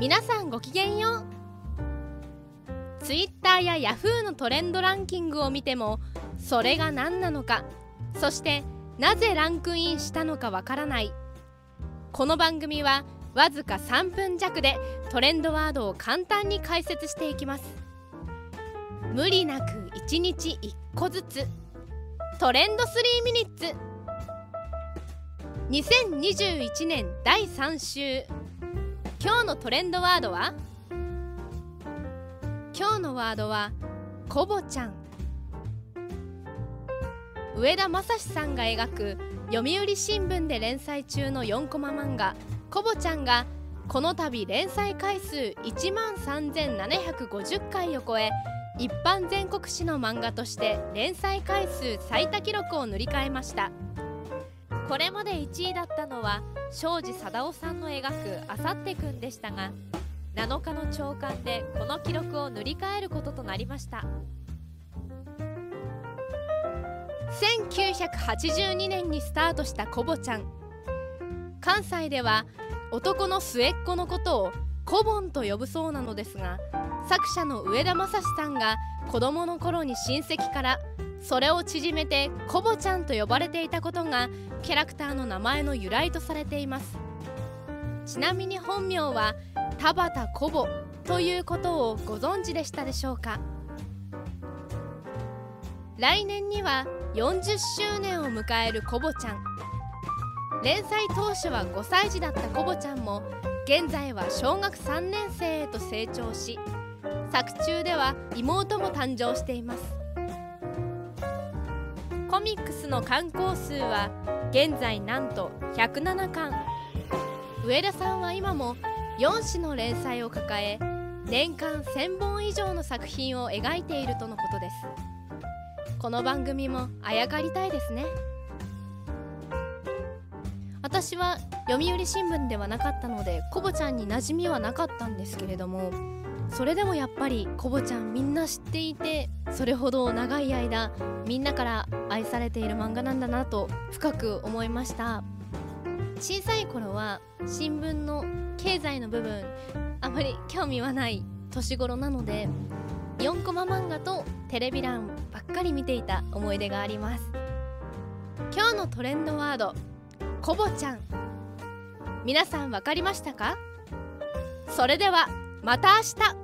皆さんごきげんよう。Twitter や Yahoo のトレンドランキングを見てもそれが何なのかそしてなぜランクインしたのかわからない。この番組はわずか3分弱でトレンドワードを簡単に解説していきます。無理なく1日1個ずつトレンド3ミニッツ。2021年第3週。今日のトレンドワードは？今日のワードはコボちゃん。上田正史さんが描く読売新聞で連載中の4コマ漫画「コボちゃん」がこの度連載回数1万3750回を超え一般全国紙の漫画として連載回数最多記録を塗り替えました。これまで1位だったのは庄司貞夫さんの描く「あさってくん」でしたが7日の朝刊でこの記録を塗り替えることとなりました。1982年にスタートしたコボちゃん。関西では男の末っ子のことをコボンと呼ぶそうなのですが作者の上田正史さんが子供の頃に親戚からそれを縮めてコボちゃんと呼ばれていたことがキャラクターの名前の由来とされています。ちなみに本名は田畑コボということをご存知でしたでしょうか？来年には40周年を迎えるコボちゃん。連載当初は5歳児だったコボちゃんも現在は小学3年生へと成長し作中では妹も誕生しています。コミックスの刊行数は現在なんと107巻。上田さんは今も4誌の連載を抱え年間1000本以上の作品を描いているとのことです。この番組もあやかりたいですね。私は読売新聞ではなかったのでコボちゃんに馴染みはなかったんですけれどもそれでもやっぱりコボちゃんみんな知っていてそれほど長い間みんなから愛されている漫画なんだなと深く思いました。小さい頃は新聞の経済の部分あまり興味はない年頃なので4コマ漫画とテレビ欄ばっかり見ていた思い出があります。今日のトレンドワードコボちゃん。皆さん分かりましたか？それではまた明日。